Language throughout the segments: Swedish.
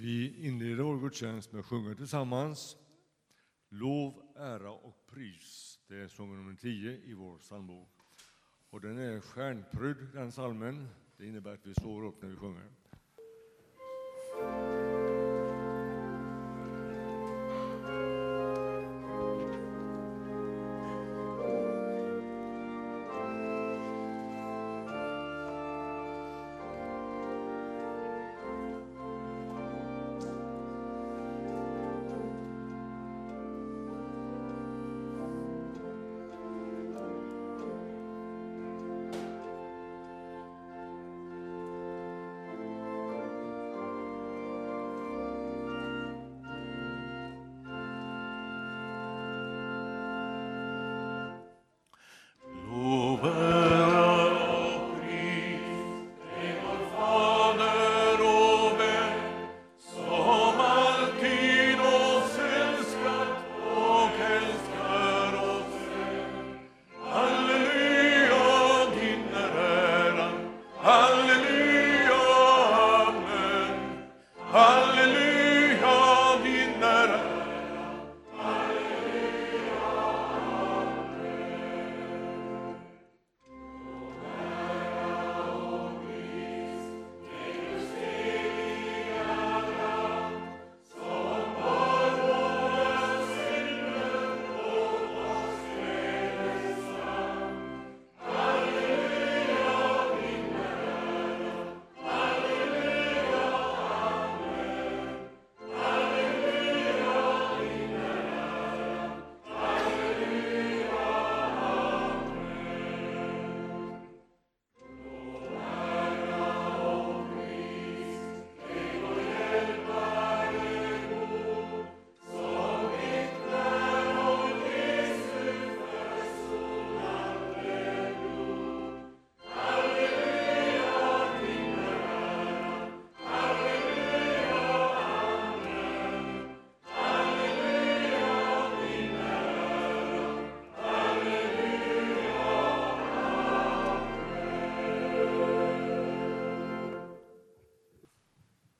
Vi inleder vår gudstjänst med att sjunga tillsammans. Lov, ära och pris. Det är sång nummer 10 i vår psalmbok. Och den är stjärnprydd, den psalmen. Det innebär att vi står upp när vi sjunger.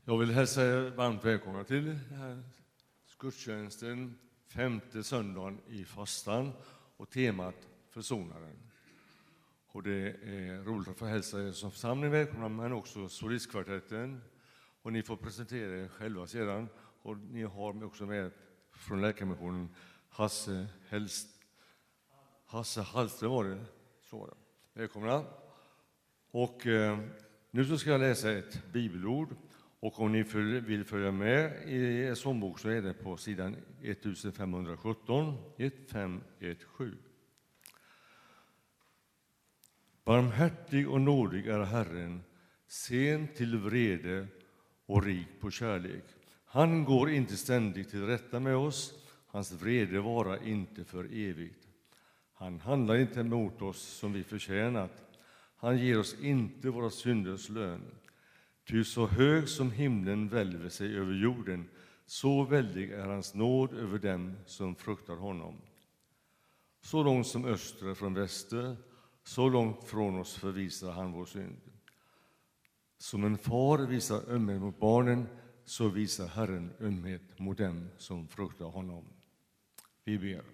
Jag vill hälsa er varmt välkomna till den här gudstjänsten, femte söndagen i fastan och temat Försonaren. Och det är roligt att få hälsa er som församling välkomna, men också solistkvartetten. Och ni får presentera er själva sedan. Och ni har också med från Läkarmissionen Hasse, Helst, Hasse Hallström var det. Så. Välkomna. Och eh, nu så ska jag läsa ett bibelord. Och om ni vill följa med i er sångbok så är det på sidan 1517, 1517. Barmhärtig och nådig är Herren, sen till vrede och rik på kärlek. Han går inte ständigt till rätta med oss, hans vrede varar inte för evigt. Han handlar inte mot oss som vi förtjänat. Han ger oss inte våra synders lön. Ty så hög som himlen välver sig över jorden, så väldig är hans nåd över dem som fruktar honom. Så långt som öster är från väster, så långt från oss förvisar han vår synd. Som en far visar ömhet mot barnen, så visar Herren ömhet mot dem som fruktar honom. Vi ber.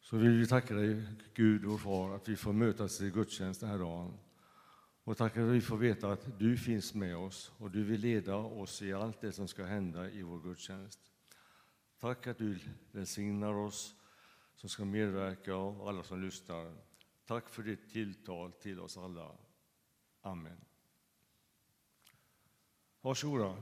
Så vill vi tacka dig, Gud, vår far, att vi får mötas i gudstjänst den här dagen. Och tack att vi får veta att du finns med oss och du vill leda oss i allt det som ska hända i vår gudstjänst. Tack att du välsignar oss som ska medverka och alla som lyssnar. Tack för ditt tilltal till oss alla. Amen. Varsågoda.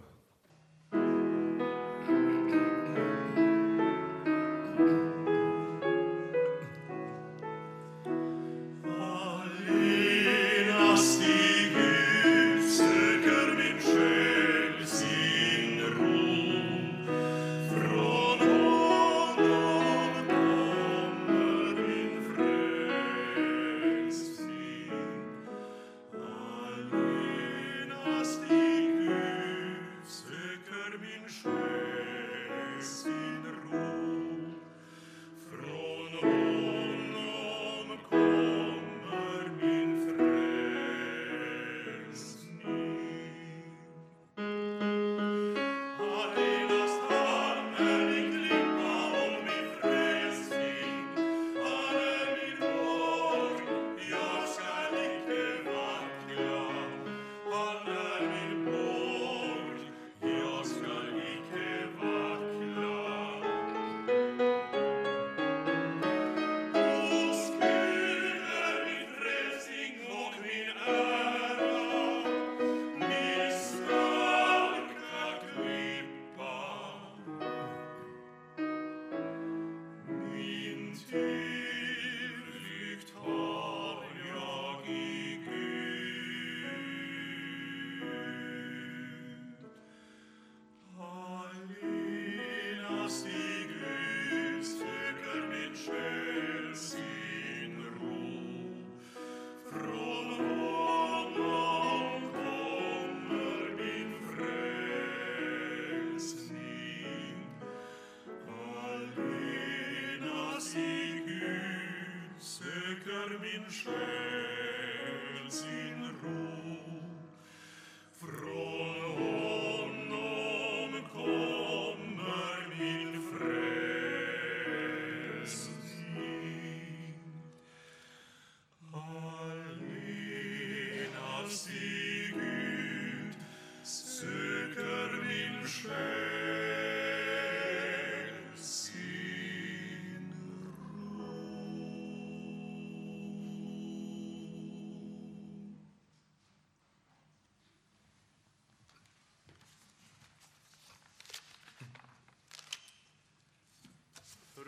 Min själ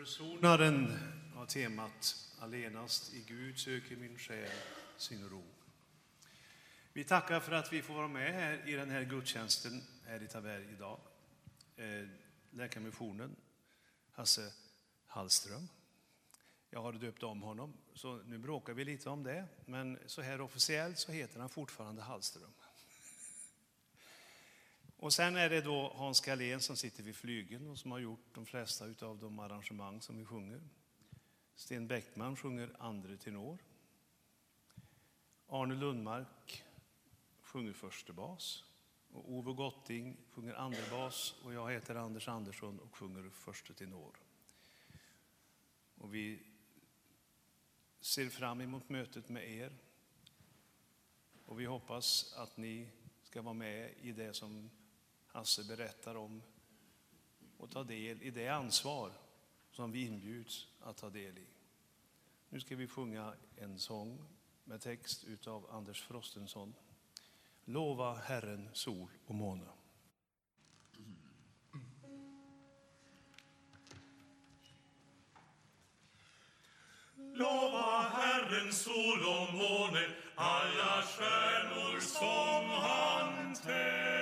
Försonaren har temat Allenast i Gud söker min själ sin ro. Vi tackar för att vi får vara med här i den här gudstjänsten här i Taberg idag. Eh, Läkarmissionen, Hasse Hallström. Jag har döpt om honom, så nu bråkar vi lite om det. Men så här officiellt så heter han fortfarande Hallström. Och sen är det då Hans Galén som sitter vid flygeln och som har gjort de flesta av de arrangemang som vi sjunger. Sten Bäckman sjunger andre tenor. Arne Lundmark sjunger förste bas. Och Ove Gotting sjunger andra bas och jag heter Anders Andersson och sjunger förste tenor. Och vi ser fram emot mötet med er. Och vi hoppas att ni ska vara med i det som Hasse berättar om och ta del i det ansvar som vi inbjuds att ta del i. Nu ska vi sjunga en sång med text utav Anders Frostenson. Lova Herren sol och måne. Lova Herren sol och måne, alla stjärnor som han tänt.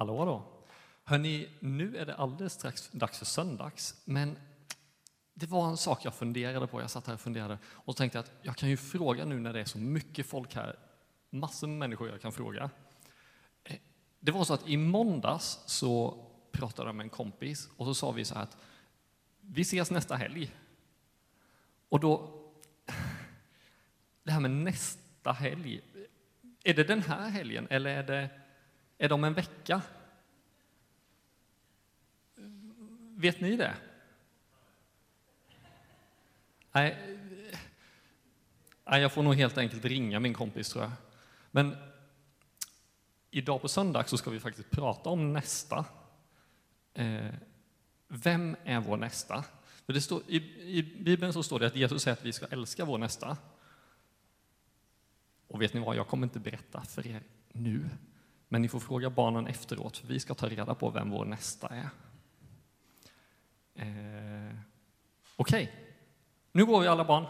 Hallå då. Hörni, nu är det alldeles strax dags för söndags, men det var en sak jag funderade på. Jag satt här och funderade och tänkte att jag kan ju fråga nu när det är så mycket folk här, massor med människor jag kan fråga. Eh, det var så att i måndags så pratade jag med en kompis och så sa vi så här att vi ses nästa helg. Och då, det här med nästa helg, är det den här helgen eller är det, är de en vecka? Vet ni det? Nej, nej, jag får nog helt enkelt ringa min kompis tror jag. Men idag på söndag så ska vi faktiskt prata om nästa. Eh, vem är vår nästa? För det står, i, I Bibeln så står det att Jesus säger att vi ska älska vår nästa. Och vet ni vad, jag kommer inte berätta för er nu, men ni får fråga barnen efteråt, för vi ska ta reda på vem vår nästa är. Eh, Okej, nu går vi alla barn.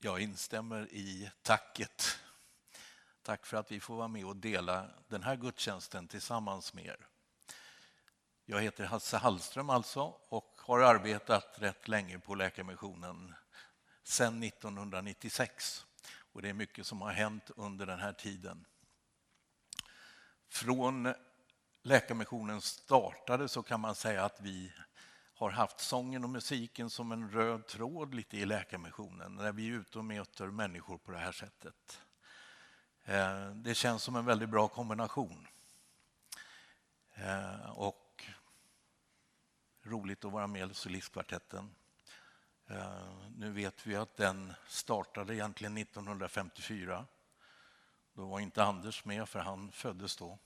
Jag instämmer i tacket. Tack för att vi får vara med och dela den här gudstjänsten tillsammans med er. Jag heter Hasse Hallström alltså och har arbetat rätt länge på Läkarmissionen sedan 1996. Och det är mycket som har hänt under den här tiden. Från Läkarmissionen startade så kan man säga att vi har haft sången och musiken som en röd tråd lite i Läkarmissionen när vi är ute och möter människor på det här sättet. Eh, det känns som en väldigt bra kombination. Eh, och roligt att vara med i Solistkvartetten. Eh, nu vet vi att den startade egentligen 1954. Då var inte Anders med för han föddes då.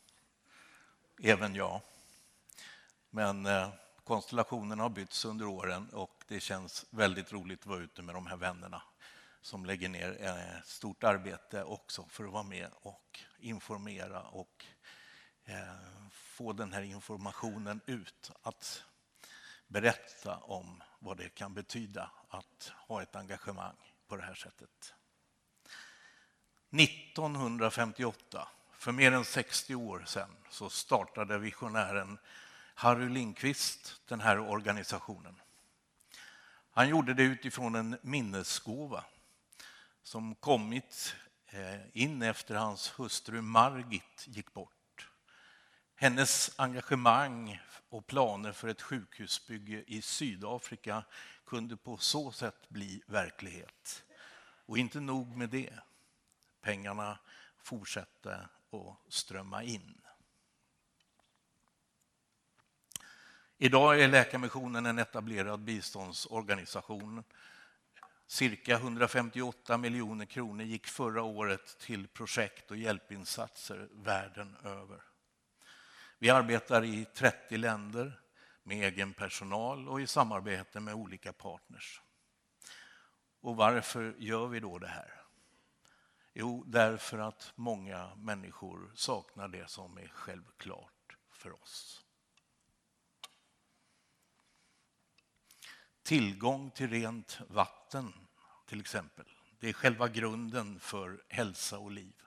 Även jag. Men Konstellationerna har bytts under åren och det känns väldigt roligt att vara ute med de här vännerna som lägger ner eh, stort arbete också för att vara med och informera och eh, få den här informationen ut. Att berätta om vad det kan betyda att ha ett engagemang på det här sättet. 1958, för mer än 60 år sedan, så startade visionären Harry Lindqvist den här organisationen. Han gjorde det utifrån en minnesgåva som kommit eh, in efter hans hustru Margit gick bort. Hennes engagemang och planer för ett sjukhusbygge i Sydafrika kunde på så sätt bli verklighet. Och inte nog med det. Pengarna fortsatte att strömma in. Idag är Läkarmissionen en etablerad biståndsorganisation. Cirka 158 miljoner kronor gick förra året till projekt och hjälpinsatser världen över. Vi arbetar i 30 länder med egen personal och i samarbete med olika partners. Och varför gör vi då det här? Jo, därför att många människor saknar det som är självklart för oss. Tillgång till rent vatten, till exempel. Det är själva grunden för hälsa och liv.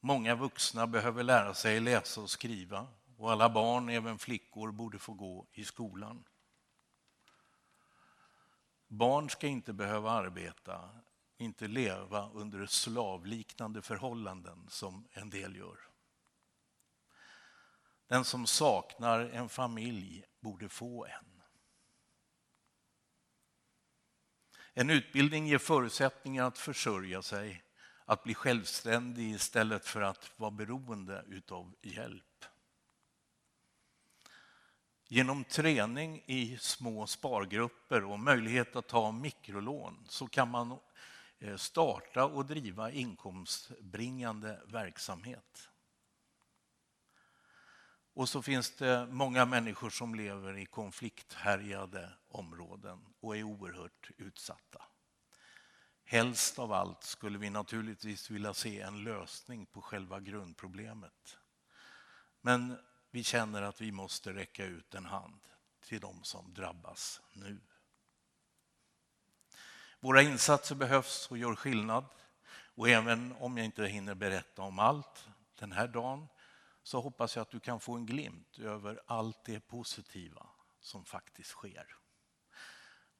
Många vuxna behöver lära sig läsa och skriva och alla barn, även flickor, borde få gå i skolan. Barn ska inte behöva arbeta, inte leva under slavliknande förhållanden som en del gör. Den som saknar en familj borde få en. En utbildning ger förutsättningar att försörja sig, att bli självständig istället för att vara beroende utav hjälp. Genom träning i små spargrupper och möjlighet att ta mikrolån så kan man eh, starta och driva inkomstbringande verksamhet. Och så finns det många människor som lever i konflikthärjade områden och är oerhört utsatta. Helst av allt skulle vi naturligtvis vilja se en lösning på själva grundproblemet. Men vi känner att vi måste räcka ut en hand till de som drabbas nu. Våra insatser behövs och gör skillnad. Och även om jag inte hinner berätta om allt den här dagen så hoppas jag att du kan få en glimt över allt det positiva som faktiskt sker.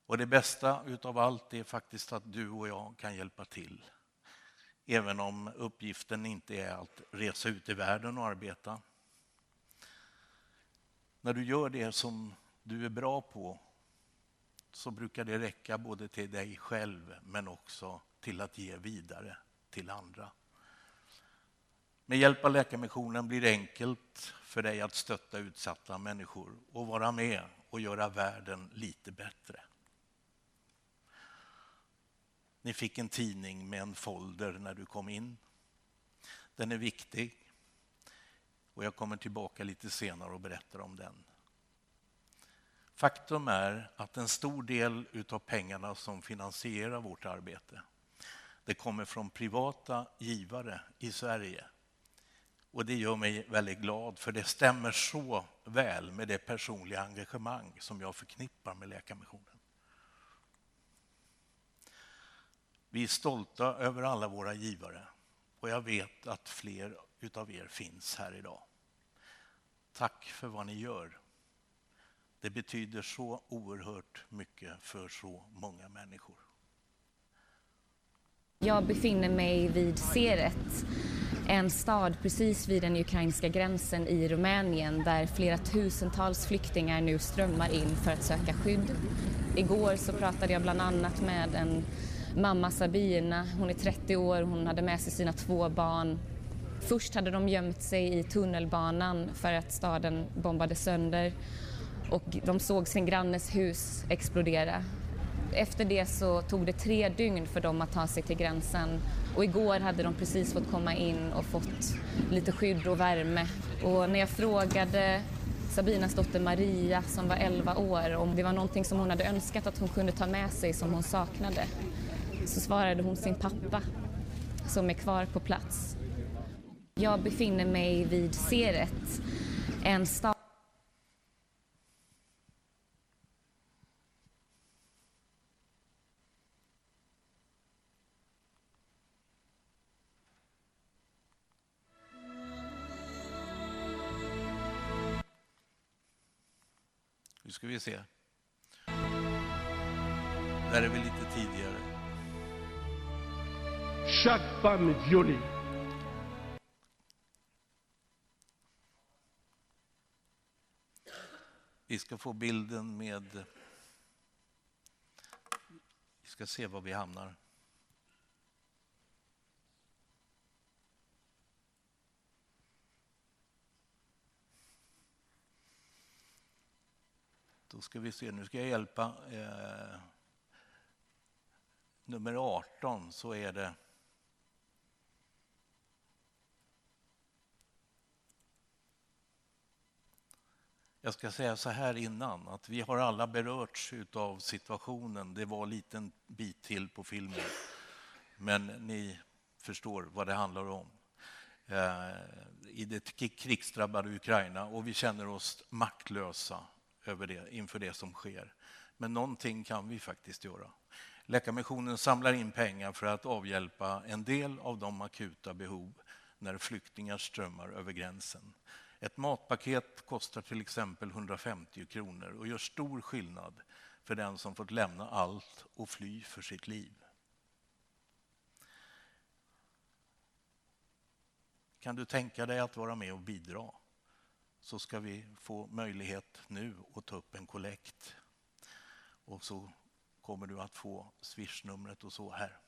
Och det bästa utav allt är faktiskt att du och jag kan hjälpa till. Även om uppgiften inte är att resa ut i världen och arbeta. När du gör det som du är bra på så brukar det räcka både till dig själv men också till att ge vidare till andra. Med hjälp av Läkarmissionen blir det enkelt för dig att stötta utsatta människor och vara med och göra världen lite bättre. Ni fick en tidning med en folder när du kom in. Den är viktig och jag kommer tillbaka lite senare och berättar om den. Faktum är att en stor del av pengarna som finansierar vårt arbete det kommer från privata givare i Sverige och det gör mig väldigt glad för det stämmer så väl med det personliga engagemang som jag förknippar med Läkarmissionen. Vi är stolta över alla våra givare och jag vet att fler utav er finns här idag. Tack för vad ni gör. Det betyder så oerhört mycket för så många människor. Jag befinner mig vid Seret, en stad precis vid den ukrainska gränsen i Rumänien där flera tusentals flyktingar nu strömmar in för att söka skydd. Igår så pratade jag bland annat med en mamma Sabina, hon är 30 år, hon hade med sig sina två barn. Först hade de gömt sig i tunnelbanan för att staden bombades sönder och de såg sin grannes hus explodera. Efter det så tog det tre dygn för dem att ta sig till gränsen och igår hade de precis fått komma in och fått lite skydd och värme. Och när jag frågade Sabinas dotter Maria som var 11 år om det var någonting som hon hade önskat att hon kunde ta med sig som hon saknade så svarade hon sin pappa som är kvar på plats. Jag befinner mig vid Seret, en stad Nu ska vi se. Där är vi lite tidigare. Chaque femme violée. Vi ska få bilden med... Vi ska se var vi hamnar. Då ska vi se, nu ska jag hjälpa eh, nummer 18 så är det Jag ska säga så här innan, att vi har alla berörts av situationen. Det var en liten bit till på filmen, men ni förstår vad det handlar om. Eh, I det krigsdrabbade Ukraina och vi känner oss maktlösa över det, inför det som sker. Men någonting kan vi faktiskt göra. Läkarmissionen samlar in pengar för att avhjälpa en del av de akuta behov när flyktingar strömmar över gränsen. Ett matpaket kostar till exempel 150 kronor och gör stor skillnad för den som fått lämna allt och fly för sitt liv. Kan du tänka dig att vara med och bidra? Så ska vi få möjlighet nu att ta upp en kollekt. Och så kommer du att få swishnumret och så här.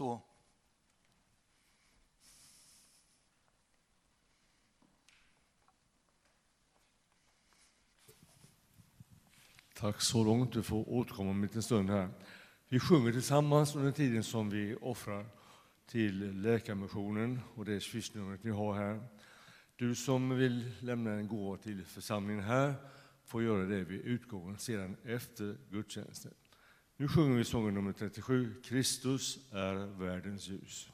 Så. Tack så långt. Du får återkomma om en liten stund här. Vi sjunger tillsammans under tiden som vi offrar till Läkarmissionen och det swishnumret ni har här. Du som vill lämna en gåva till församlingen här får göra det vid utgången sedan efter gudstjänsten. Nu sjunger vi sången nummer 37, Kristus är världens ljus.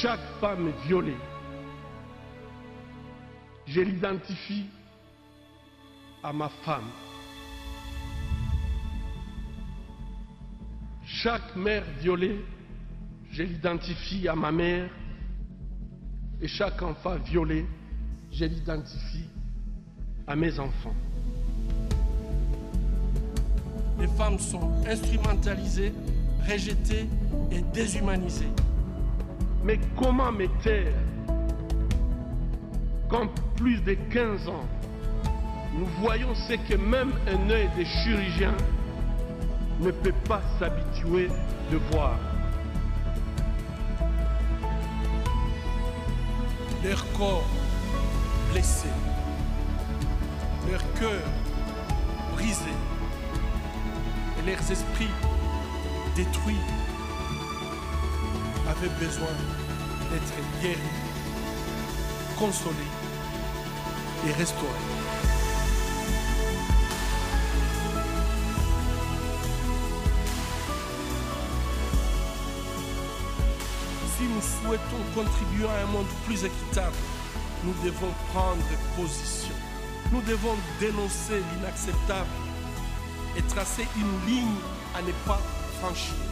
Chaque femme violée, je l'identifie à ma femme. Chaque mère violée, je l'identifie à ma mère. Et chaque enfant violé, je l'identifie à mes enfants. Les femmes sont instrumentalisées, rejetées et déshumanisées. Mais comment me taire quand plus de 15 ans, nous voyons ce que même un œil de chirurgien ne peut pas s'habituer de voir? Leur corps blessé, leur cœur brisé et leurs esprits détruits avaient besoin d'être guéris, consolés et restaurés. Si nous souhaitons contribuer à un monde plus équitable, nous devons prendre position. Nous devons dénoncer l'inacceptable et tracer une ligne à ne pas franchir.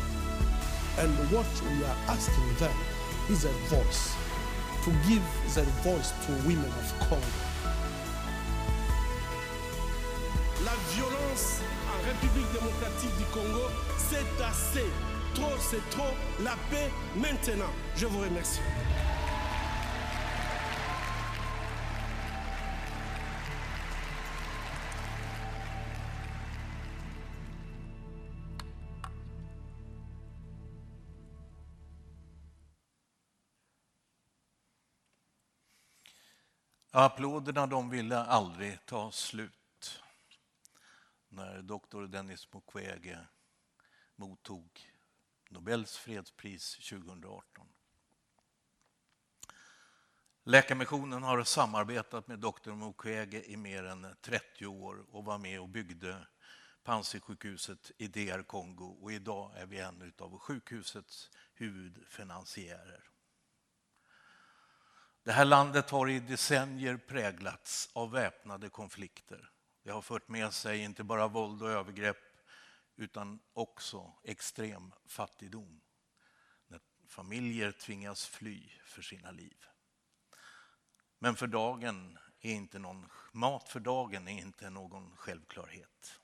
And what we are asking them is a voice, to give that voice to women of Congo. La violence en République démocratique du Congo, c'est assez. Trop, c'est trop. La paix maintenant. Je vous remercie. Applåderna de ville aldrig ta slut när doktor Denis Mukwege mottog Nobels fredspris 2018. Läkarmissionen har samarbetat med doktor Mukwege i mer än 30 år och var med och byggde Panzisjukhuset i DR Kongo och idag är vi en av sjukhusets huvudfinansiärer. Det här landet har i decennier präglats av väpnade konflikter. Det har fört med sig inte bara våld och övergrepp utan också extrem fattigdom. När familjer tvingas fly för sina liv. Men för dagen är inte någon, mat för dagen är inte någon självklarhet.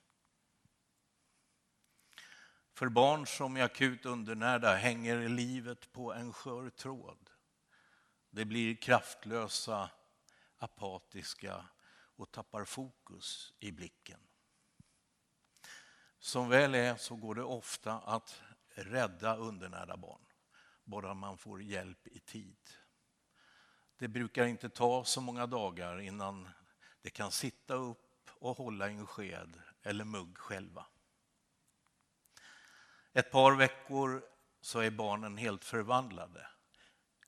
För barn som är akut undernärda hänger livet på en skör tråd. Det blir kraftlösa, apatiska och tappar fokus i blicken. Som väl är så går det ofta att rädda undernärda barn, bara man får hjälp i tid. Det brukar inte ta så många dagar innan det kan sitta upp och hålla en sked eller mugg själva. Ett par veckor så är barnen helt förvandlade.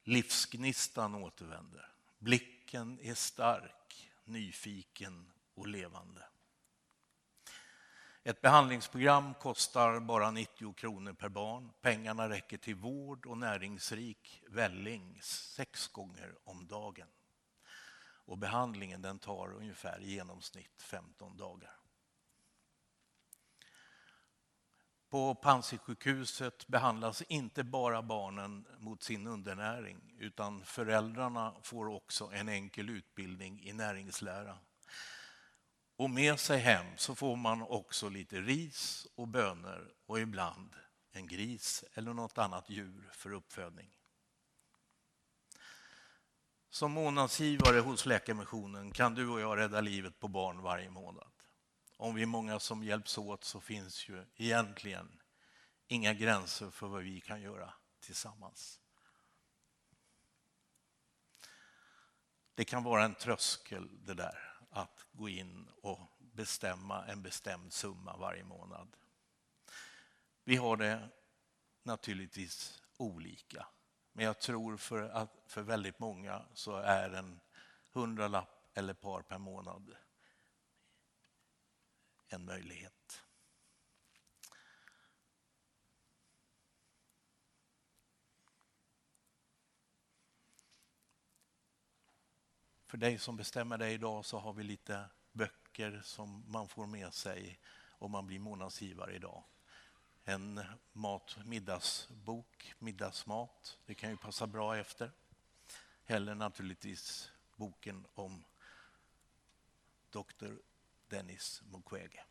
Livsgnistan återvänder. Blicken är stark, nyfiken och levande. Ett behandlingsprogram kostar bara 90 kronor per barn. Pengarna räcker till vård och näringsrik välling sex gånger om dagen. Och behandlingen den tar ungefär i genomsnitt 15 dagar. På Panzisjukhuset behandlas inte bara barnen mot sin undernäring utan föräldrarna får också en enkel utbildning i näringslära. Och med sig hem så får man också lite ris och bönor och ibland en gris eller något annat djur för uppfödning. Som månadsgivare hos Läkarmissionen kan du och jag rädda livet på barn varje månad. Om vi är många som hjälps åt så finns ju egentligen inga gränser för vad vi kan göra tillsammans. Det kan vara en tröskel det där att gå in och bestämma en bestämd summa varje månad. Vi har det naturligtvis olika. Men jag tror för, att för väldigt många så är en hundralapp eller par per månad en möjlighet. För dig som bestämmer dig idag så har vi lite böcker som man får med sig om man blir månadsgivare idag. En mat, middagsbok, middagsmat. Det kan ju passa bra efter. Eller naturligtvis boken om Dr. Dennis Mukwege.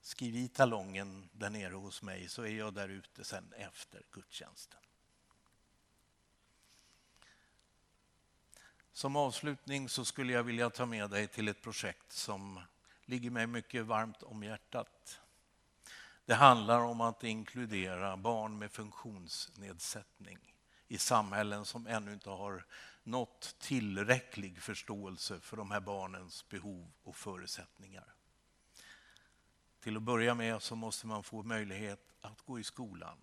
Skriv i talongen där nere hos mig så är jag där ute sen efter gudstjänsten. Som avslutning så skulle jag vilja ta med dig till ett projekt som ligger mig mycket varmt om hjärtat. Det handlar om att inkludera barn med funktionsnedsättning i samhällen som ännu inte har nått tillräcklig förståelse för de här barnens behov och förutsättningar. Till att börja med så måste man få möjlighet att gå i skolan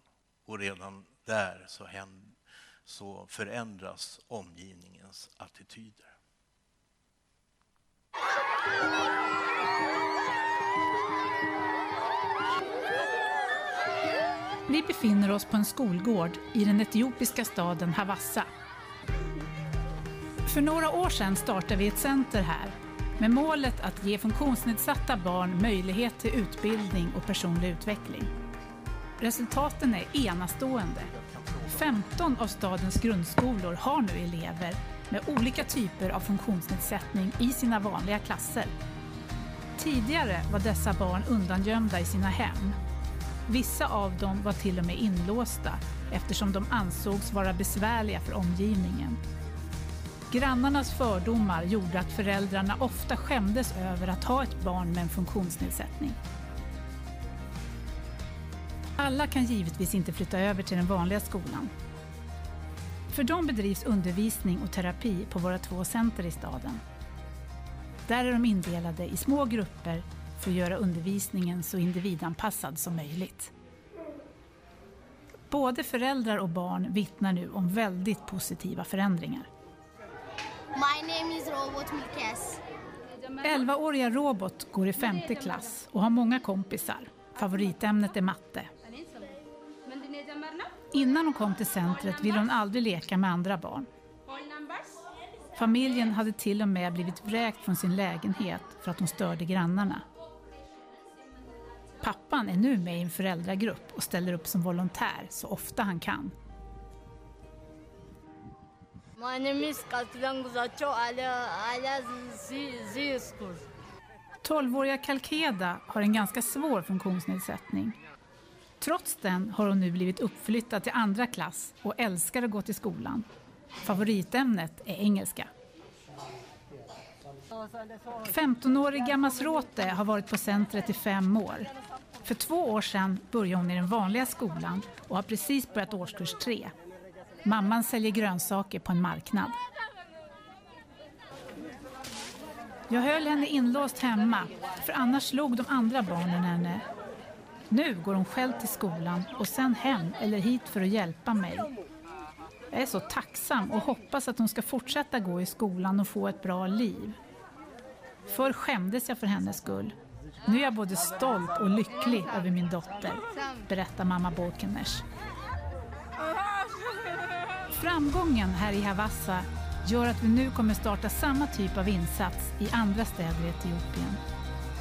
och redan där så, händer, så förändras omgivningens attityder. Vi befinner oss på en skolgård i den etiopiska staden Havassa. För några år sedan startade vi ett center här med målet att ge funktionsnedsatta barn möjlighet till utbildning och personlig utveckling. Resultaten är enastående. 15 av stadens grundskolor har nu elever med olika typer av funktionsnedsättning i sina vanliga klasser. Tidigare var dessa barn undangömda i sina hem. Vissa av dem var till och med inlåsta eftersom de ansågs vara besvärliga för omgivningen. Grannarnas fördomar gjorde att föräldrarna ofta skämdes över att ha ett barn med en funktionsnedsättning. Alla kan givetvis inte flytta över till den vanliga skolan. För dem bedrivs undervisning och terapi på våra två center i staden. Där är de indelade i små grupper för att göra undervisningen så individanpassad som möjligt. Både föräldrar och barn vittnar nu om väldigt positiva förändringar. My name is Robot Milkes. 11-åriga Robot går i femte klass och har många kompisar. Favoritämnet är matte. Innan hon kom till centret ville hon aldrig leka med andra barn. Familjen hade till och med blivit vräkt från sin lägenhet för att hon störde grannarna. Pappan är nu med i en föräldragrupp och ställer upp som volontär så ofta han kan. My name is Kaltidan Guzacho ala ala Ziyuskur. 12-åriga Kalkeda har en ganska svår funktionsnedsättning. Trots den har hon nu blivit uppflyttad till andra klass och älskar att gå till skolan. Favoritämnet är engelska. 15-åriga Masrote har varit på centret i fem år. För två år sedan började hon i den vanliga skolan och har precis börjat årskurs tre. Mamman säljer grönsaker på en marknad. Jag höll henne inlåst hemma, för annars slog de andra barnen henne. Nu går hon själv till skolan och sen hem eller hit för att hjälpa mig. Jag är så tacksam och hoppas att hon ska fortsätta gå i skolan och få ett bra liv. Förr skämdes jag för hennes skull. Nu är jag både stolt och lycklig över min dotter, berättar mamma Bolkeners. Framgången här i Havassa gör att vi nu kommer starta samma typ av insats i andra städer i Etiopien.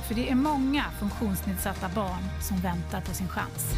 För det är många funktionsnedsatta barn som väntar på sin chans.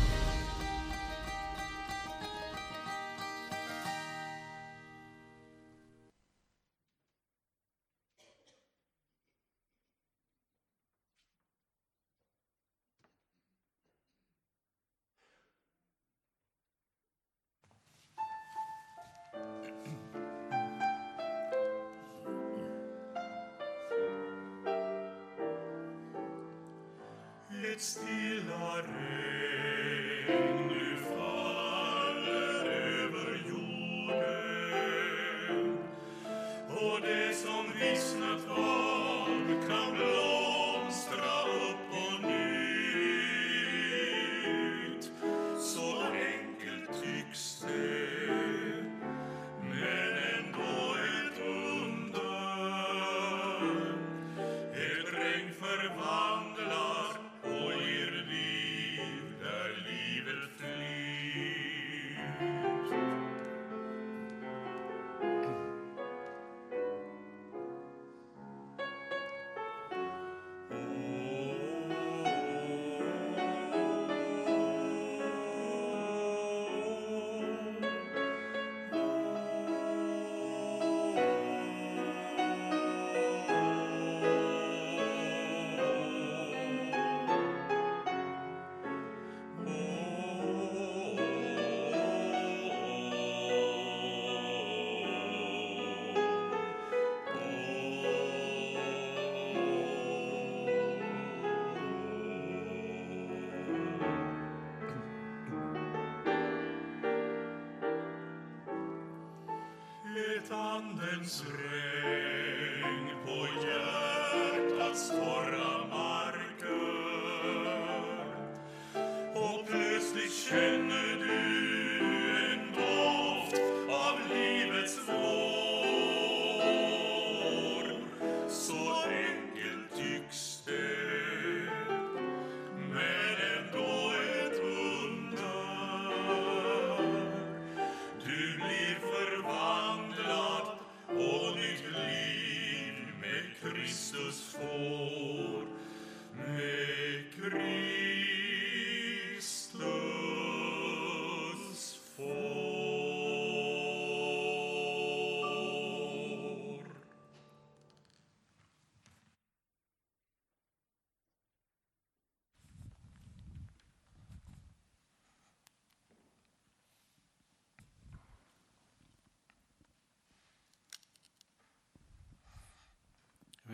Friends.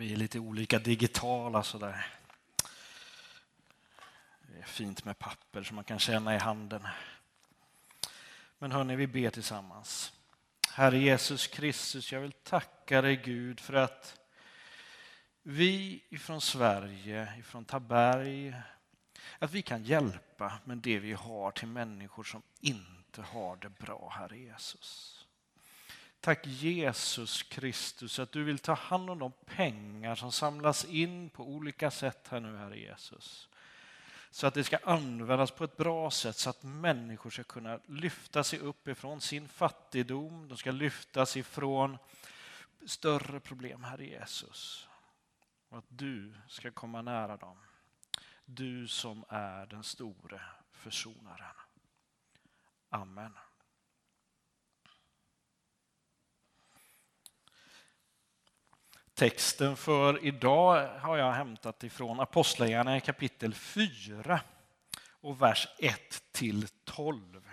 Vi är lite olika digitala sådär. Det är fint med papper som man kan känna i handen. Men hörni, vi ber tillsammans. Herre Jesus Kristus, jag vill tacka dig Gud för att vi ifrån Sverige, ifrån Taberg, att vi kan hjälpa med det vi har till människor som inte har det bra, Herre Jesus. Tack Jesus Kristus att du vill ta hand om de pengar som samlas in på olika sätt här nu, Herre Jesus. så att det ska användas på ett bra sätt så att människor ska kunna lyfta sig upp ifrån sin fattigdom, de ska lyftas ifrån större problem, Herre Jesus. Och att du ska komma nära dem. Du som är den store försonaren. Amen. Texten för idag har jag hämtat ifrån Apostlagärningarna kapitel 4 och vers 1 till 12.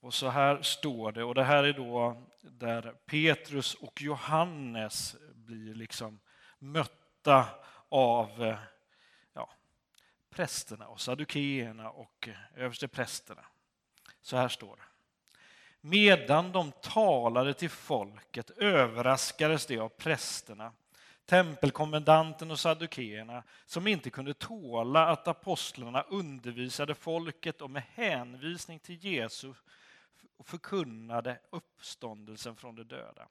Och så här står det, och det här är då där Petrus och Johannes blir liksom mötta av ja, prästerna och saddukeerna och översteprästerna. Så här står det. Medan de talade till folket överraskades de av prästerna, tempelkommendanten och saddukeerna som inte kunde tåla att apostlarna undervisade folket och med hänvisning till Jesus förkunnade uppståndelsen från de döda.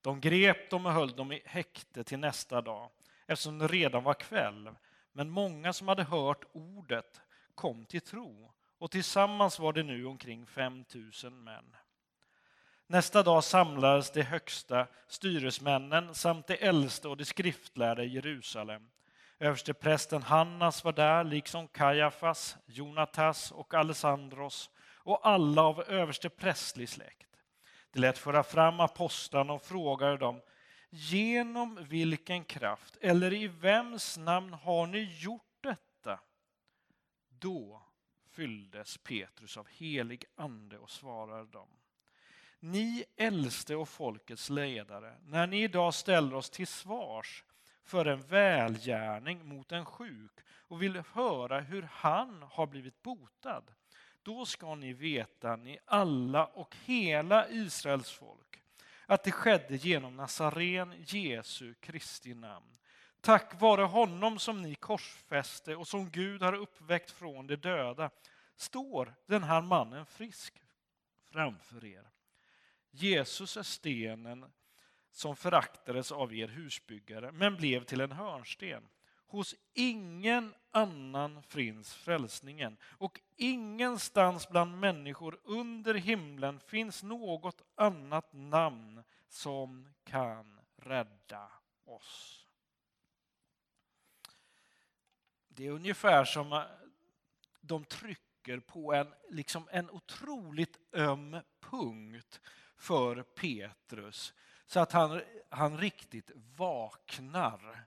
De grep dem och höll dem i häkte till nästa dag eftersom det redan var kväll. Men många som hade hört ordet kom till tro och tillsammans var det nu omkring 5 000 män. Nästa dag samlades de högsta styresmännen samt de äldste och de skriftlärda i Jerusalem. Översteprästen Hannas var där, liksom Kajafas, Jonatas och Alessandros och alla av översteprästlig släkt. De lät föra fram apostlarna och frågade dem genom vilken kraft eller i vems namn har ni gjort detta? Då fylldes Petrus av helig ande och svarade dem ni äldste och folkets ledare, när ni idag ställer oss till svars för en välgärning mot en sjuk och vill höra hur han har blivit botad, då ska ni veta, ni alla och hela Israels folk, att det skedde genom Nazaren Jesu Kristi namn. Tack vare honom som ni korsfäste och som Gud har uppväckt från de döda står den här mannen frisk framför er. Jesus är stenen som föraktades av er husbyggare, men blev till en hörnsten. Hos ingen annan finns frälsningen och ingenstans bland människor under himlen finns något annat namn som kan rädda oss. Det är ungefär som eh, de trycker på en, liksom en otroligt öm för Petrus så att han, han riktigt vaknar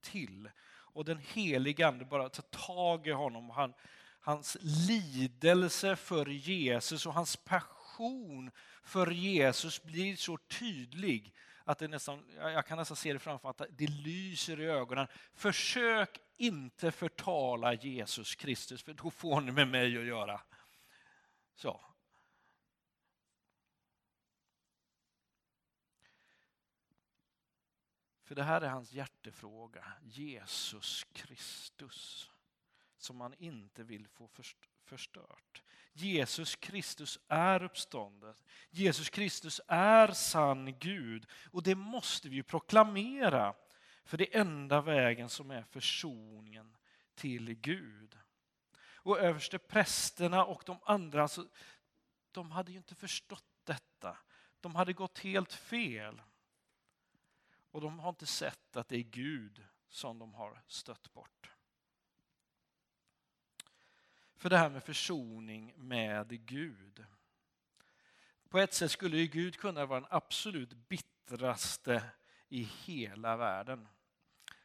till. Och den helige Ande bara tar tag i honom. Han, hans lidelse för Jesus och hans passion för Jesus blir så tydlig att det nästan, jag kan nästan se det framför mig, att det lyser i ögonen. Försök inte förtala Jesus Kristus, för då får ni med mig att göra. Så. För det här är hans hjärtefråga, Jesus Kristus, som han inte vill få förstört. Jesus Kristus är uppståndet. Jesus Kristus är sann Gud och det måste vi proklamera. För det är enda vägen som är försoningen till Gud. Och överste prästerna och de andra, alltså, de hade ju inte förstått detta. De hade gått helt fel. Och de har inte sett att det är Gud som de har stött bort. För det här med försoning med Gud. På ett sätt skulle ju Gud kunna vara den absolut bittraste i hela världen.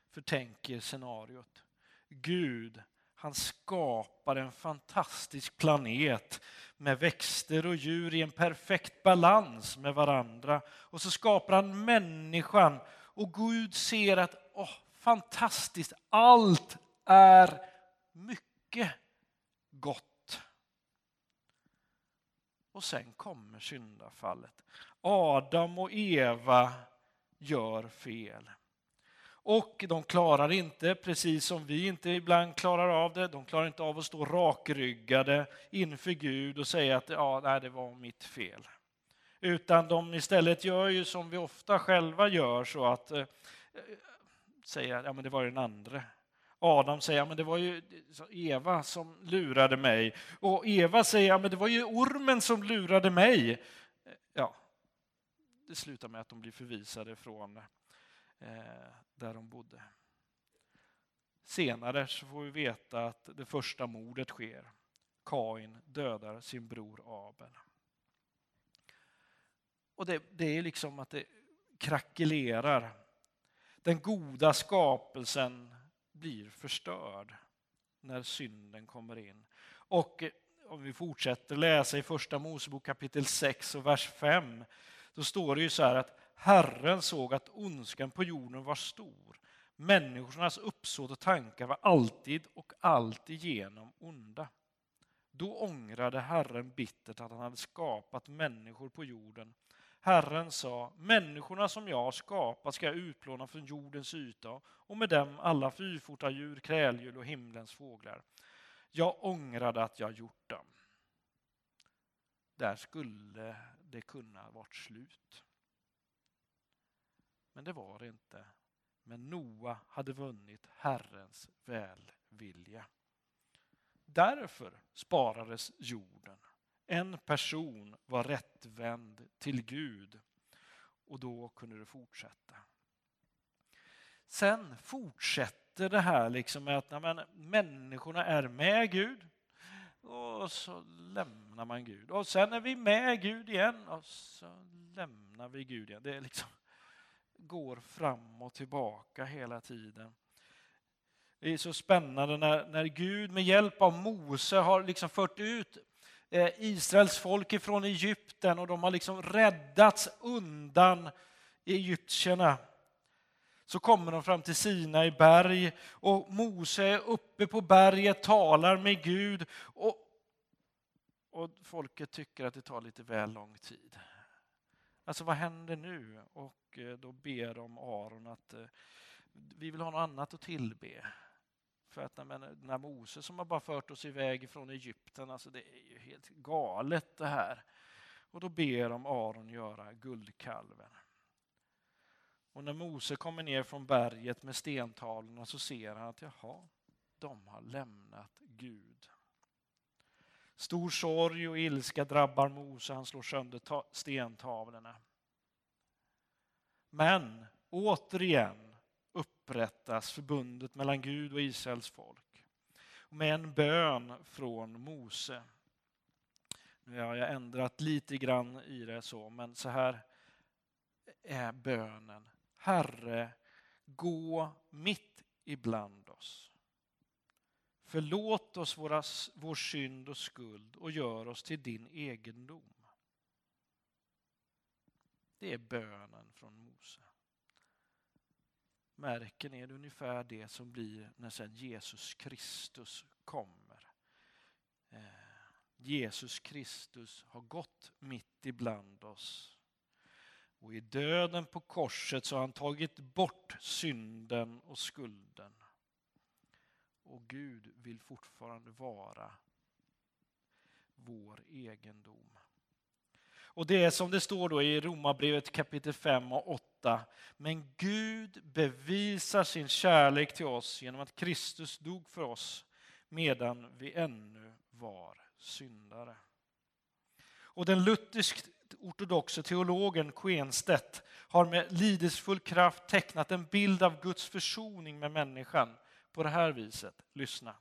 För tänk er scenariot. Gud, han skapar en fantastisk planet med växter och djur i en perfekt balans med varandra. Och så skapar han människan och Gud ser att åh, fantastiskt, allt är mycket gott. Och sen kommer syndafallet. Adam och Eva gör fel. Och de klarar inte, precis som vi inte ibland klarar av det, de klarar inte av att stå rakryggade inför Gud och säga att ja, nej, det var mitt fel. Utan de istället gör ju som vi ofta själva gör så att eh, säga ja men det var den andra. Adam säger att det var ju Eva som lurade mig. Och Eva säger att det var ju ormen som lurade mig. Ja, det slutar med att de blir förvisade från eh, där de bodde. Senare så får vi veta att det första mordet sker. Kain dödar sin bror Abel. Och det, det är liksom att det krackelerar. Den goda skapelsen blir förstörd när synden kommer in. Och eh, om vi fortsätter läsa i första Mosebok kapitel 6 och vers 5 då står det ju så här att Herren såg att ondskan på jorden var stor. Människornas uppsåt och tankar var alltid och alltigenom onda. Då ångrade Herren bittert att han hade skapat människor på jorden. Herren sa, människorna som jag har skapat ska jag utplåna från jordens yta och med dem alla fyrfotadjur, kräldjur och himlens fåglar. Jag ångrade att jag gjort dem. Där skulle det kunna varit slut. Men det var det inte. Men Noa hade vunnit Herrens välvilja. Därför sparades jorden. En person var rättvänd till Gud och då kunde det fortsätta. Sen fortsätter det här liksom med att men, människorna är med Gud och så lämnar man Gud. Och sen är vi med Gud igen och så lämnar vi Gud igen. Det är liksom, går fram och tillbaka hela tiden. Det är så spännande när, när Gud med hjälp av Mose har liksom fört ut eh, Israels folk ifrån Egypten och de har liksom räddats undan egyptierna. Så kommer de fram till Sina i berg och Mose är uppe på berget, talar med Gud och, och folket tycker att det tar lite väl lång tid. Alltså vad händer nu? Och eh, då ber de Aron att eh, vi vill ha något annat att tillbe. För att när, eh, när Mose som har bara fört oss iväg från Egypten, alltså det är ju helt galet det här. Och då ber de Aron göra guldkalven. Och när Mose kommer ner från berget med stentavlorna så ser han att jaha, de har lämnat Gud. Stor sorg och ilska drabbar Mose, han slår sönder stentavlorna. Men återigen upprättas förbundet mellan Gud och Israels folk. Med en bön från Mose. Nu har jag ändrat lite grann i det så, men så här är bönen. Herre, gå mitt ibland oss. Förlåt oss våra, vår synd och skuld och gör oss till din egendom. Det är bönen från Mose. Märker ni, det ungefär det som blir när sen Jesus Kristus kommer. Eh, Jesus Kristus har gått mitt ibland oss. Och i döden på korset så har han tagit bort synden och skulden. Och Gud vill fortfarande vara vår egendom. Och det är som det står då i Romarbrevet kapitel 5 och 8. Men Gud bevisar sin kärlek till oss genom att Kristus dog för oss medan vi ännu var syndare. Och den luthersk ortodoxe teologen Quenstedt har med lidesfull kraft tecknat en bild av Guds försoning med människan på det här viset. Lyssna.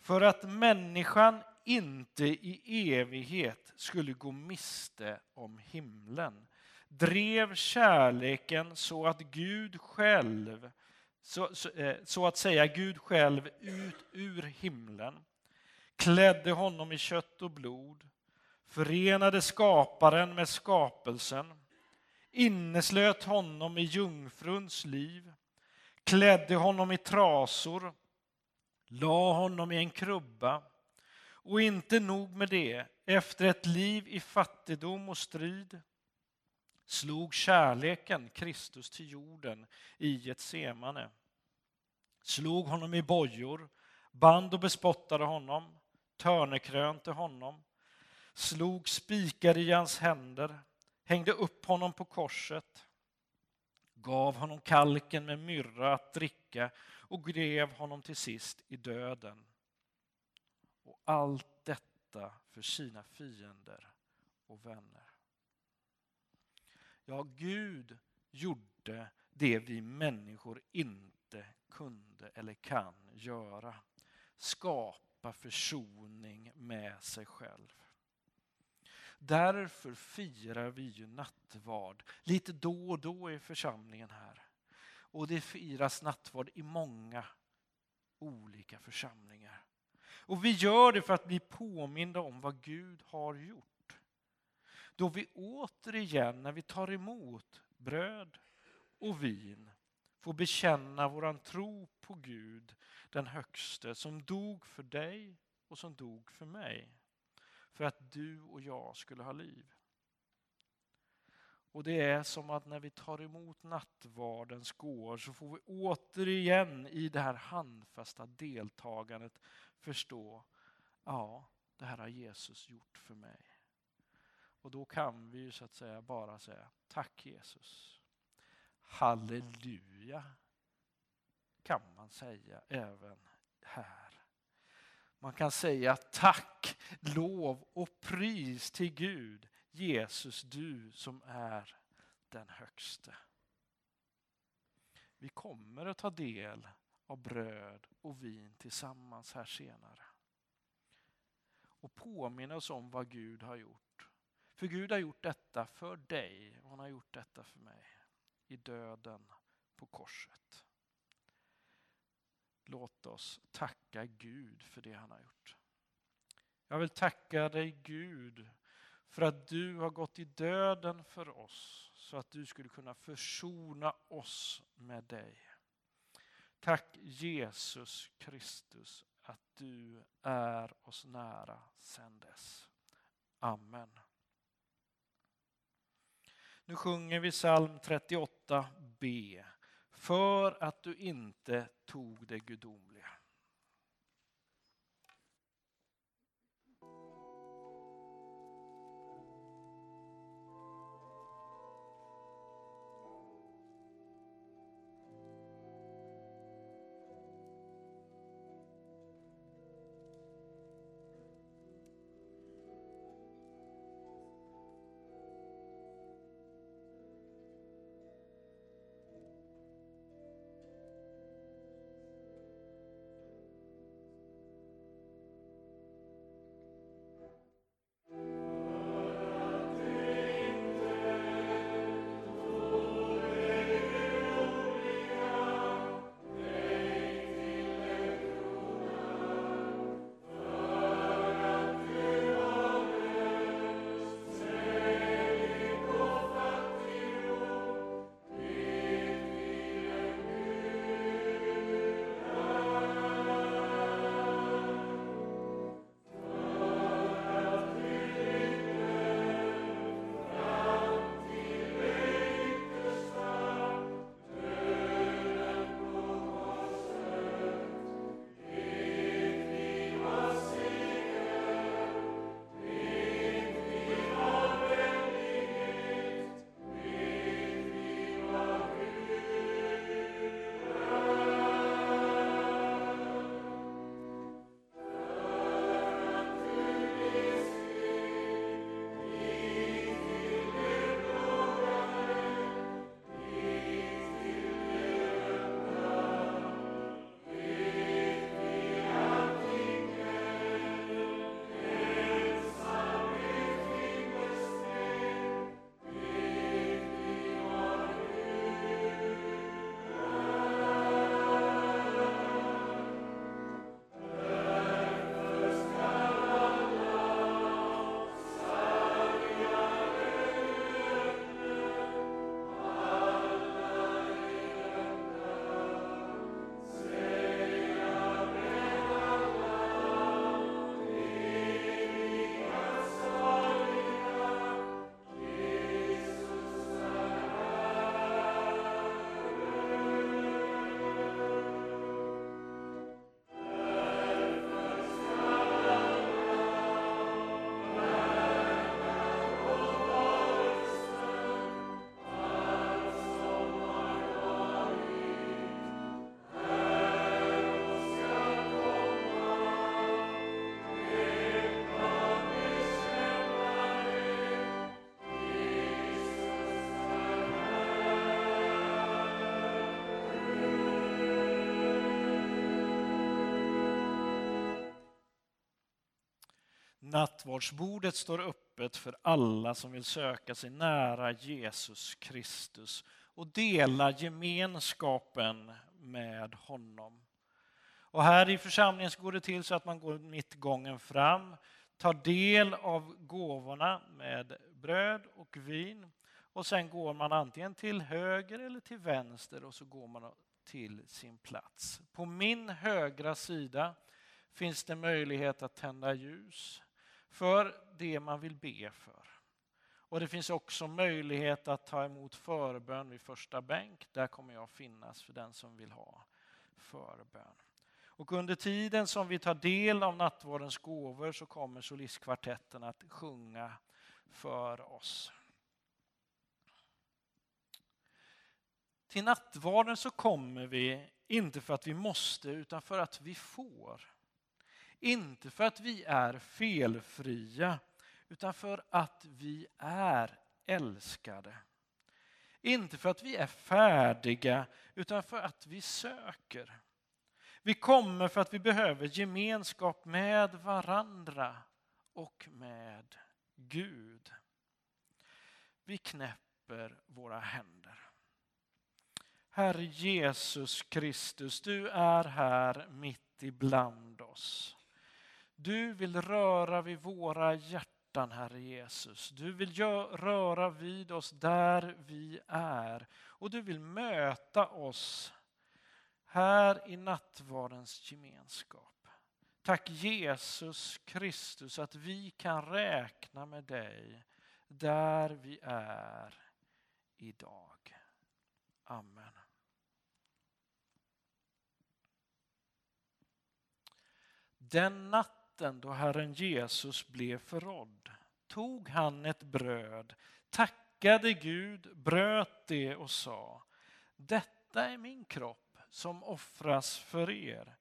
För att människan inte i evighet skulle gå miste om himlen drev kärleken så att Gud själv, så, så, eh, så, att säga Gud själv ut ur himlen, klädde honom i kött och blod, förenade skaparen med skapelsen, inneslöt honom i jungfruns liv, klädde honom i trasor, la honom i en krubba och inte nog med det, efter ett liv i fattigdom och strid slog kärleken Kristus till jorden i ett semane. Slog honom i bojor, band och bespottade honom, törnekrönte honom, slog spikar i hans händer, hängde upp honom på korset, gav honom kalken med myrra att dricka och grev honom till sist i döden. Och allt detta för sina fiender och vänner. Ja, Gud gjorde det vi människor inte kunde eller kan göra. Skapa försoning med sig själv. Därför firar vi ju nattvard lite då och då i församlingen här. Och det firas nattvard i många olika församlingar. Och vi gör det för att bli påminda om vad Gud har gjort. Då vi återigen, när vi tar emot bröd och vin, får bekänna våran tro på Gud, den högste, som dog för dig och som dog för mig för att du och jag skulle ha liv. Och det är som att när vi tar emot nattvardens gård så får vi återigen i det här handfasta deltagandet förstå, ja, det här har Jesus gjort för mig. Och då kan vi ju så att säga bara säga tack Jesus. Halleluja kan man säga även här. Man kan säga tack, lov och pris till Gud, Jesus du som är den högste. Vi kommer att ta del av bröd och vin tillsammans här senare. Och påminna oss om vad Gud har gjort. För Gud har gjort detta för dig och han har gjort detta för mig i döden på korset. Låt oss tacka tacka Gud för det han har gjort. Jag vill tacka dig Gud för att du har gått i döden för oss så att du skulle kunna försona oss med dig. Tack Jesus Kristus att du är oss nära sedan dess. Amen. Nu sjunger vi psalm 38b. För att du inte tog det gudomliga. Nattvardsbordet står öppet för alla som vill söka sig nära Jesus Kristus och dela gemenskapen med honom. Och här i församlingen går det till så att man går mittgången fram, tar del av gåvorna med bröd och vin och sen går man antingen till höger eller till vänster och så går man till sin plats. På min högra sida finns det möjlighet att tända ljus för det man vill be för. Och det finns också möjlighet att ta emot förbön vid första bänk. Där kommer jag finnas för den som vill ha förbön. Och under tiden som vi tar del av nattvardens gåvor så kommer solistkvartetten att sjunga för oss. Till nattvarden så kommer vi inte för att vi måste utan för att vi får. Inte för att vi är felfria utan för att vi är älskade. Inte för att vi är färdiga utan för att vi söker. Vi kommer för att vi behöver gemenskap med varandra och med Gud. Vi knäpper våra händer. Herre Jesus Kristus, du är här mitt ibland oss. Du vill röra vid våra hjärtan, Herre Jesus. Du vill röra vid oss där vi är och du vill möta oss här i nattvardens gemenskap. Tack Jesus Kristus att vi kan räkna med dig där vi är idag. Amen. Den natten då Herren Jesus blev förrådd tog han ett bröd, tackade Gud, bröt det och sa Detta är min kropp som offras för er.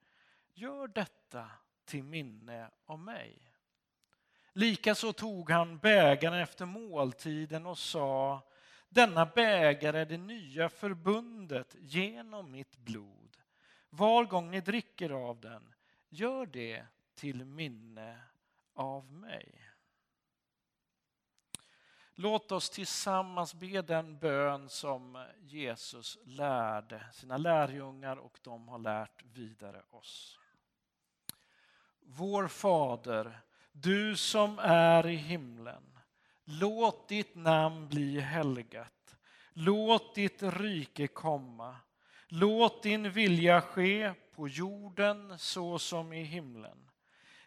Gör detta till minne av mig. Likaså tog han bägaren efter måltiden och sa Denna bägare är det nya förbundet genom mitt blod. Var gång ni dricker av den Gör det till minne av mig. Låt oss tillsammans be den bön som Jesus lärde sina lärjungar och de har lärt vidare oss. Vår Fader, du som är i himlen. Låt ditt namn bli helgat. Låt ditt rike komma. Låt din vilja ske på jorden så som i himlen.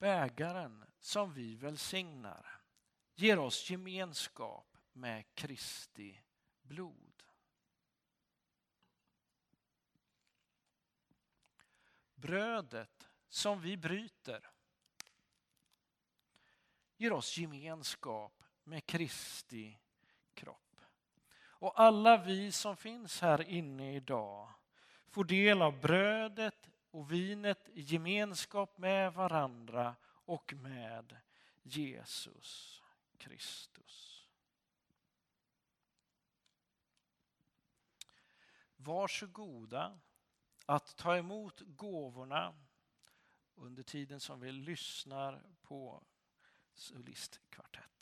Bägaren som vi välsignar ger oss gemenskap med Kristi blod. Brödet som vi bryter ger oss gemenskap med Kristi kropp. Och alla vi som finns här inne idag får del av brödet och vinet i gemenskap med varandra och med Jesus Kristus. Varsågoda att ta emot gåvorna under tiden som vi lyssnar på solistkvartetten.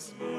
Christmas.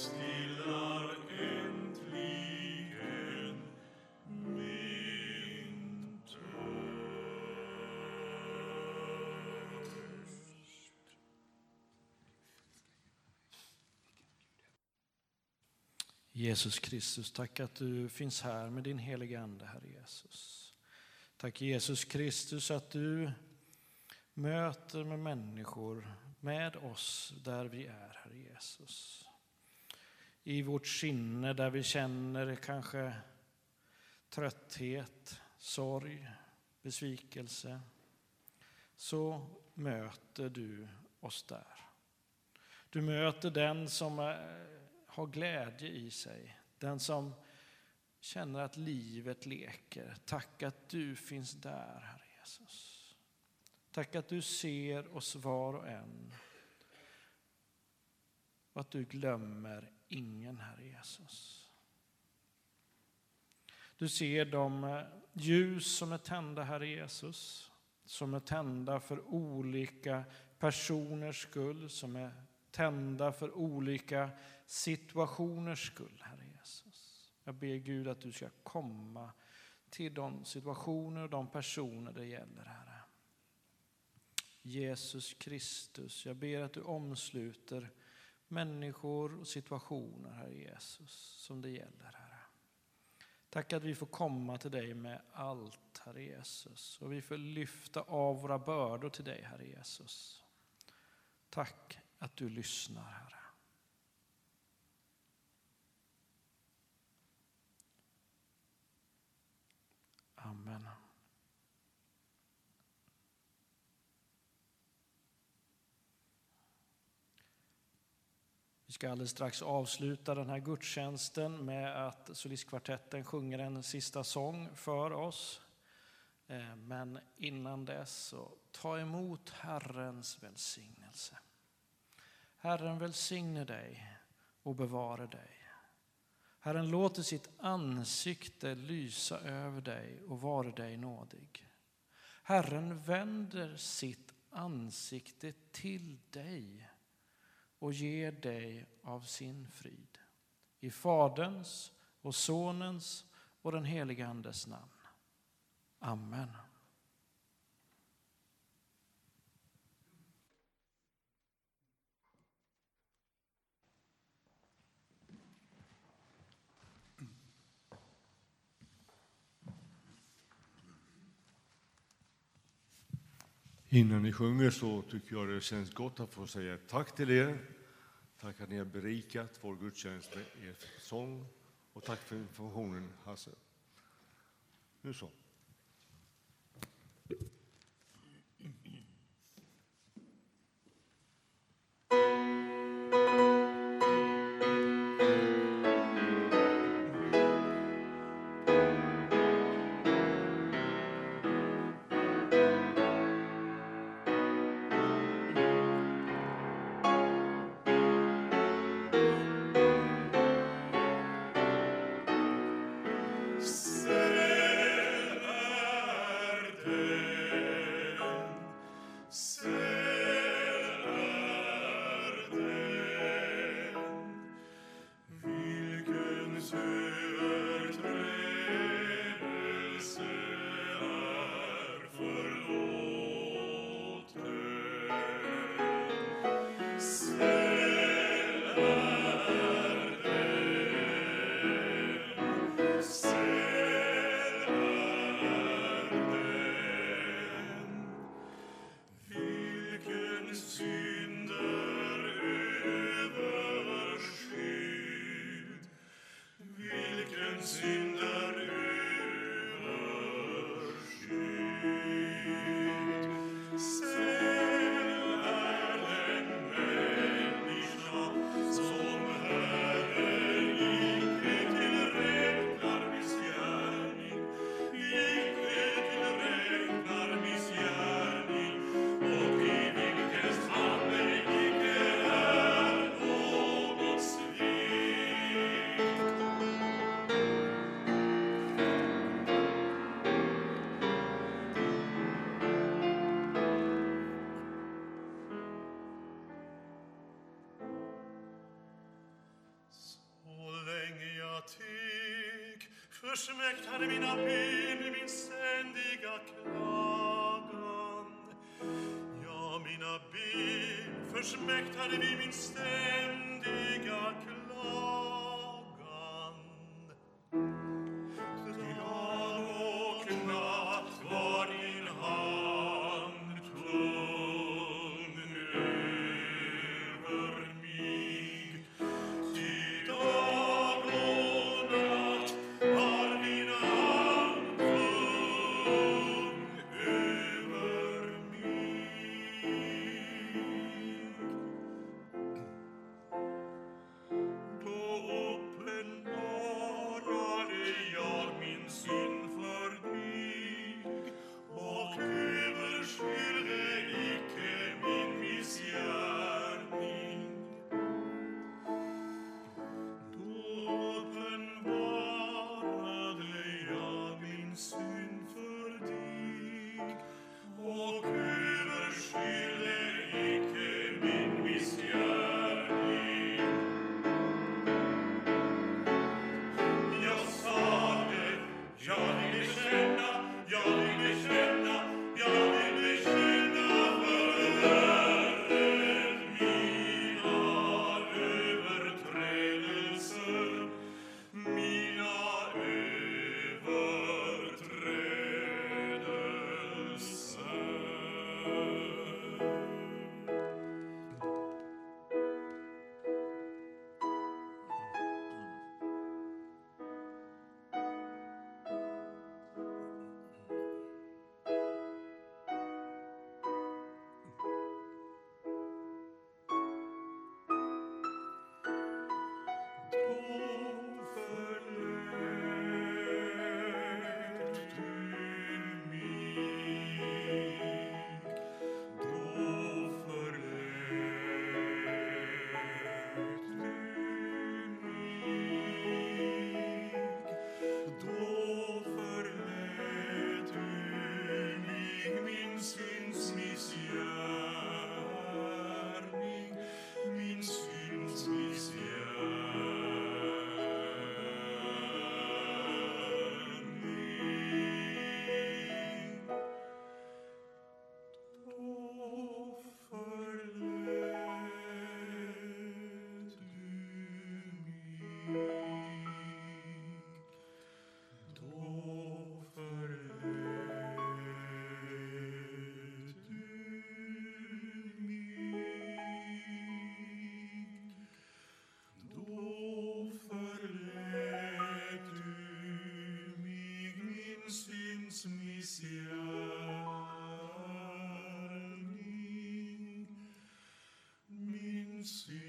stillar äntligen min törst. Jesus Kristus, tack att du finns här med din heliga Ande, Herre Jesus. Tack Jesus Kristus att du möter med människor, med oss där vi är, Herre Jesus. I vårt sinne där vi känner kanske trötthet, sorg, besvikelse, så möter du oss där. Du möter den som har glädje i sig, den som känner att livet leker. Tack att du finns där, Herre Jesus. Tack att du ser oss var och en. Och att du glömmer ingen, Herre Jesus. Du ser de eh, ljus som är tända, Herre Jesus, som är tända för olika personers skull, som är tända för olika situationers skull, Herre Jesus. Jag ber Gud att du ska komma till de situationer och de personer det gäller, Herre. Jesus Kristus, jag ber att du omsluter människor och situationer, Herre Jesus, som det gäller, Herre. Tack att vi får komma till dig med allt, Herre Jesus. Och vi får lyfta av våra bördor till dig, Herre Jesus. Tack att du lyssnar, Herre. Amen. Vi ska alldeles strax avsluta den här gudstjänsten med att solistkvartetten sjunger en sista sång för oss. Eh, men innan dess, så ta emot Herrens välsignelse. Herren välsigne dig och bevare dig. Herren låter sitt ansikte lysa över dig och vare dig nådig. Herren vänder sitt ansikte till dig och ger dig av sin frid. I Faderns och Sonens och den helige Andes namn. Amen. Innan ni sjunger så tycker jag det känns gott att få säga tack till er. Tack att ni har berikat vår gudstjänst med er sång och tack för informationen, Hasse. Nu så. Teg försmäktade mina ben min ständiga klagan. Ja, mina ben försmäktade vid min ständiga see.